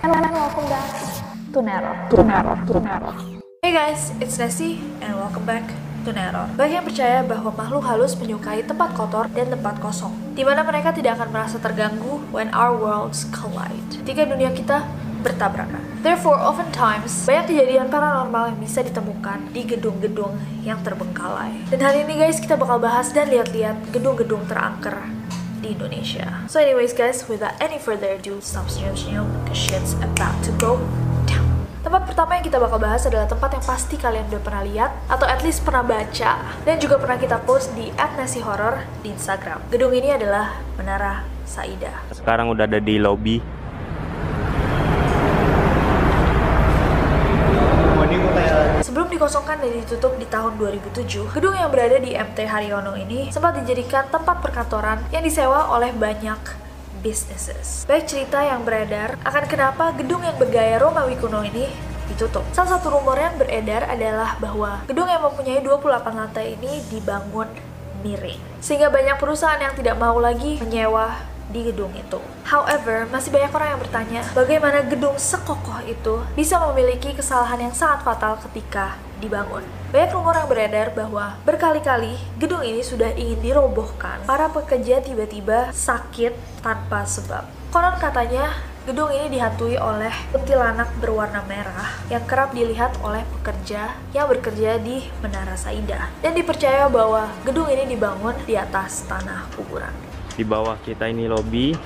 And welcome back to Nero. To Nero, to Nero. Hey guys, it's Nancy and welcome back to Nero. Bagi yang percaya bahwa makhluk halus menyukai tempat kotor dan tempat kosong, di mana mereka tidak akan merasa terganggu when our worlds collide. Ketika dunia kita bertabrakan. Therefore, oftentimes, banyak kejadian paranormal yang bisa ditemukan di gedung-gedung yang terbengkalai. Dan hari ini guys, kita bakal bahas dan lihat-lihat gedung-gedung terangker di Indonesia. So anyways guys, without any further ado, stop senyum-senyum, shit's about to go down. Tempat pertama yang kita bakal bahas adalah tempat yang pasti kalian udah pernah lihat atau at least pernah baca dan juga pernah kita post di @nasi_horror di Instagram. Gedung ini adalah Menara Saida. Sekarang udah ada di lobby. Dikosongkan dan ditutup di tahun 2007, gedung yang berada di MT Haryono ini sempat dijadikan tempat perkantoran yang disewa oleh banyak businesses. Baik cerita yang beredar akan kenapa gedung yang bergaya Romawi kuno ini ditutup. Salah satu rumor yang beredar adalah bahwa gedung yang mempunyai 28 lantai ini dibangun miring. Sehingga banyak perusahaan yang tidak mau lagi menyewa di gedung itu. However, masih banyak orang yang bertanya bagaimana gedung sekokoh itu bisa memiliki kesalahan yang sangat fatal ketika dibangun. Banyak rumor yang beredar bahwa berkali-kali gedung ini sudah ingin dirobohkan. Para pekerja tiba-tiba sakit tanpa sebab. Konon katanya Gedung ini dihantui oleh kuntilanak berwarna merah yang kerap dilihat oleh pekerja yang bekerja di Menara Saida. Dan dipercaya bahwa gedung ini dibangun di atas tanah kuburan. Di bawah kita ini lobby.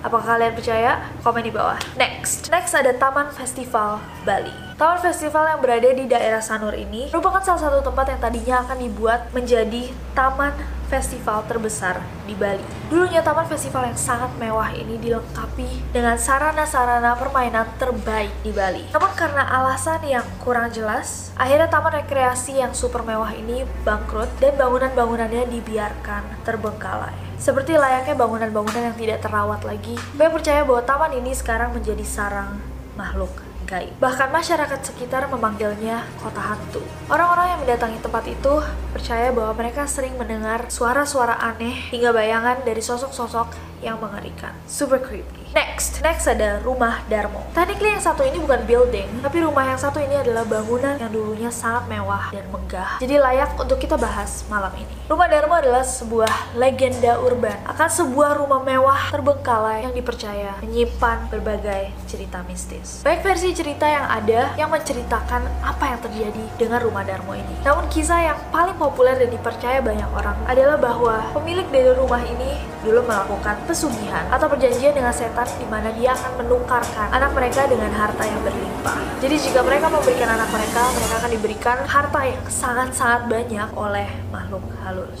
Apakah kalian percaya? Komen di bawah. Next, next ada Taman Festival Bali. Taman festival yang berada di daerah Sanur ini merupakan salah satu tempat yang tadinya akan dibuat menjadi taman festival terbesar di Bali. Dulunya taman festival yang sangat mewah ini dilengkapi dengan sarana-sarana permainan terbaik di Bali. Namun karena alasan yang kurang jelas, akhirnya taman rekreasi yang super mewah ini bangkrut dan bangunan-bangunannya dibiarkan terbengkalai. Seperti layaknya bangunan-bangunan yang tidak terawat lagi, Saya percaya bahwa taman ini sekarang menjadi sarang makhluk Bahkan masyarakat sekitar memanggilnya kota hantu. Orang-orang yang mendatangi tempat itu percaya bahwa mereka sering mendengar suara-suara aneh hingga bayangan dari sosok-sosok yang mengerikan. Super creepy. Next, next ada rumah Darmo. Technically yang satu ini bukan building, tapi rumah yang satu ini adalah bangunan yang dulunya sangat mewah dan megah. Jadi layak untuk kita bahas malam ini. Rumah Darmo adalah sebuah legenda urban akan sebuah rumah mewah terbengkalai yang dipercaya menyimpan berbagai cerita mistis. Baik versi cerita yang ada yang menceritakan apa yang terjadi dengan rumah Darmo ini. Namun kisah yang paling populer dan dipercaya banyak orang adalah bahwa pemilik dari rumah ini dulu melakukan pesugihan atau perjanjian dengan setan di mana dia akan menukarkan anak mereka dengan harta yang berlimpah. Jadi jika mereka memberikan anak mereka, mereka akan diberikan harta yang sangat-sangat banyak oleh makhluk halus.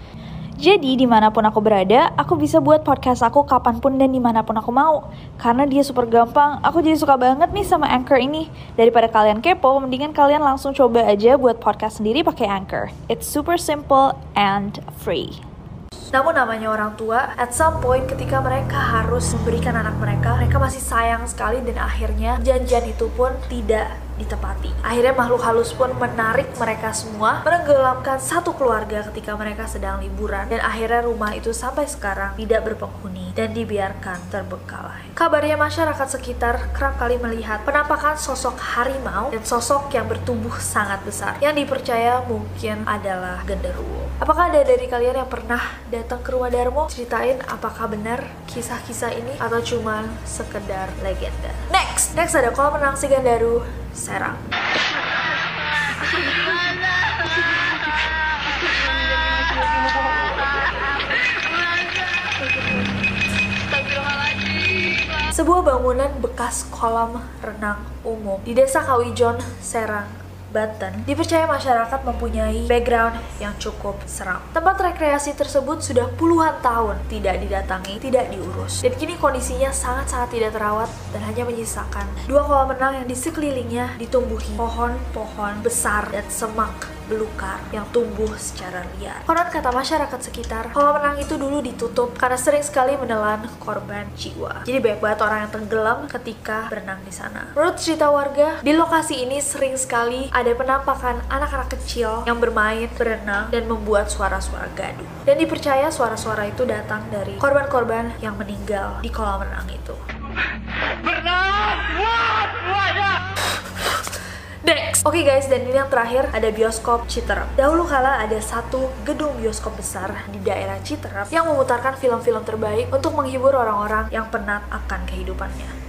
Jadi di mana pun aku berada, aku bisa buat podcast aku kapan pun dan di mana pun aku mau. Karena dia super gampang, aku jadi suka banget nih sama Anchor ini. Daripada kalian kepo, mendingan kalian langsung coba aja buat podcast sendiri pakai Anchor. It's super simple and free. Namun namanya orang tua, at some point ketika mereka harus memberikan anak mereka, mereka masih sayang sekali dan akhirnya janjian itu pun tidak ditepati. Akhirnya makhluk halus pun menarik mereka semua, menenggelamkan satu keluarga ketika mereka sedang liburan, dan akhirnya rumah itu sampai sekarang tidak berpenghuni dan dibiarkan terbengkalai. Kabarnya masyarakat sekitar kerap kali melihat penampakan sosok harimau dan sosok yang bertubuh sangat besar yang dipercaya mungkin adalah genderuwo. Apakah ada dari kalian yang pernah datang ke rumah Darmo? Ceritain apakah benar kisah-kisah ini atau cuma sekedar legenda. Next, next ada kolam renang Sigandaru, Serang. Sebuah bangunan bekas kolam renang umum di Desa Kawijon, Serang, Banten, dipercaya masyarakat mempunyai background yang cukup seram. Tempat rekreasi tersebut sudah puluhan tahun tidak didatangi, tidak diurus. Dan kini kondisinya sangat-sangat tidak terawat dan hanya menyisakan dua kolam renang yang di sekelilingnya ditumbuhi pohon-pohon besar dan semak belukar yang tumbuh secara liar. Konon kata masyarakat sekitar, kolam renang itu dulu ditutup karena sering sekali menelan korban jiwa. Jadi banyak banget orang yang tenggelam ketika berenang di sana. Menurut cerita warga, di lokasi ini sering sekali ada penampakan anak-anak kecil yang bermain, berenang, dan membuat suara-suara gaduh. Dan dipercaya suara-suara itu datang dari korban-korban yang meninggal di kolam renang itu. Next. Oke guys, dan ini yang terakhir ada bioskop Citerep. Dahulu kala ada satu gedung bioskop besar di daerah Citerep yang memutarkan film-film terbaik untuk menghibur orang-orang yang penat akan kehidupannya.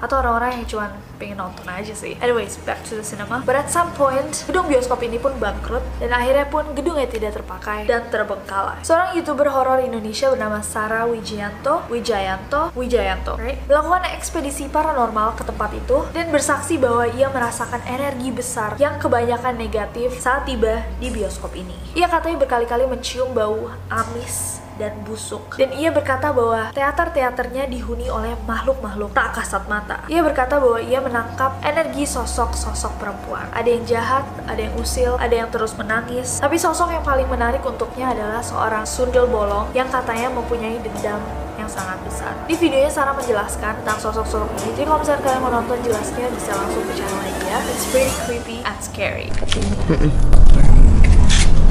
Atau orang-orang yang cuma pengen nonton aja sih. Anyways, back to the cinema. But at some point, gedung bioskop ini pun bangkrut dan akhirnya pun gedungnya tidak terpakai dan terbengkalai. Seorang youtuber horor Indonesia bernama Sarah Wijayanto, Wijayanto, Wijayanto, right? Melakukan ekspedisi paranormal ke tempat itu dan bersaksi bahwa ia merasakan energi besar yang kebanyakan negatif saat tiba di bioskop ini. Ia katanya berkali-kali mencium bau amis dan busuk. Dan ia berkata bahwa teater-teaternya dihuni oleh makhluk-makhluk tak kasat mata. Ia berkata bahwa ia menangkap energi sosok-sosok perempuan. Ada yang jahat, ada yang usil, ada yang terus menangis. Tapi sosok yang paling menarik untuknya adalah seorang sundel bolong yang katanya mempunyai dendam yang sangat besar. Di videonya Sarah menjelaskan tentang sosok-sosok ini. Jadi kalau misalnya kalian mau nonton jelasnya bisa langsung ke channelnya dia. It's pretty creepy and scary.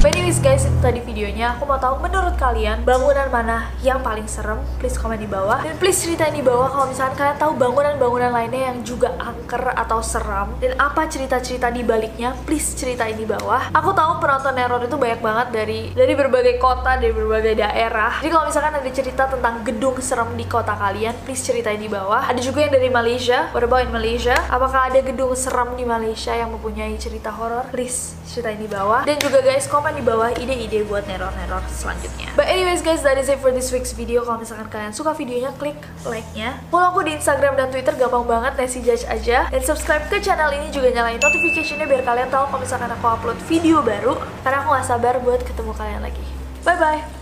But anyways guys, itu tadi videonya. Aku mau tahu menurut kalian bangunan mana yang paling serem? Please komen di bawah. Dan please ceritain di bawah kalau misalnya kalian tahu bangunan-bangunan lainnya yang juga angker atau seram. Dan apa cerita-cerita di baliknya? Please ceritain di bawah. Aku tahu penonton error itu banyak banget dari dari berbagai kota, dari berbagai daerah. Jadi kalau misalkan ada cerita tentang gedung serem di kota kalian, please ceritain di bawah. Ada juga yang dari Malaysia. What about in Malaysia? Apakah ada gedung serem di Malaysia yang mempunyai cerita horor? Please ceritain di bawah. Dan juga guys, komen di bawah ide-ide buat neror-neror selanjutnya. But anyways guys, that is it for this week's video. Kalau misalkan kalian suka videonya, klik like-nya. Follow aku di Instagram dan Twitter gampang banget, Nancy Judge aja. Dan subscribe ke channel ini juga nyalain notification-nya biar kalian tahu kalau misalkan aku upload video baru. Karena aku gak sabar buat ketemu kalian lagi. Bye-bye!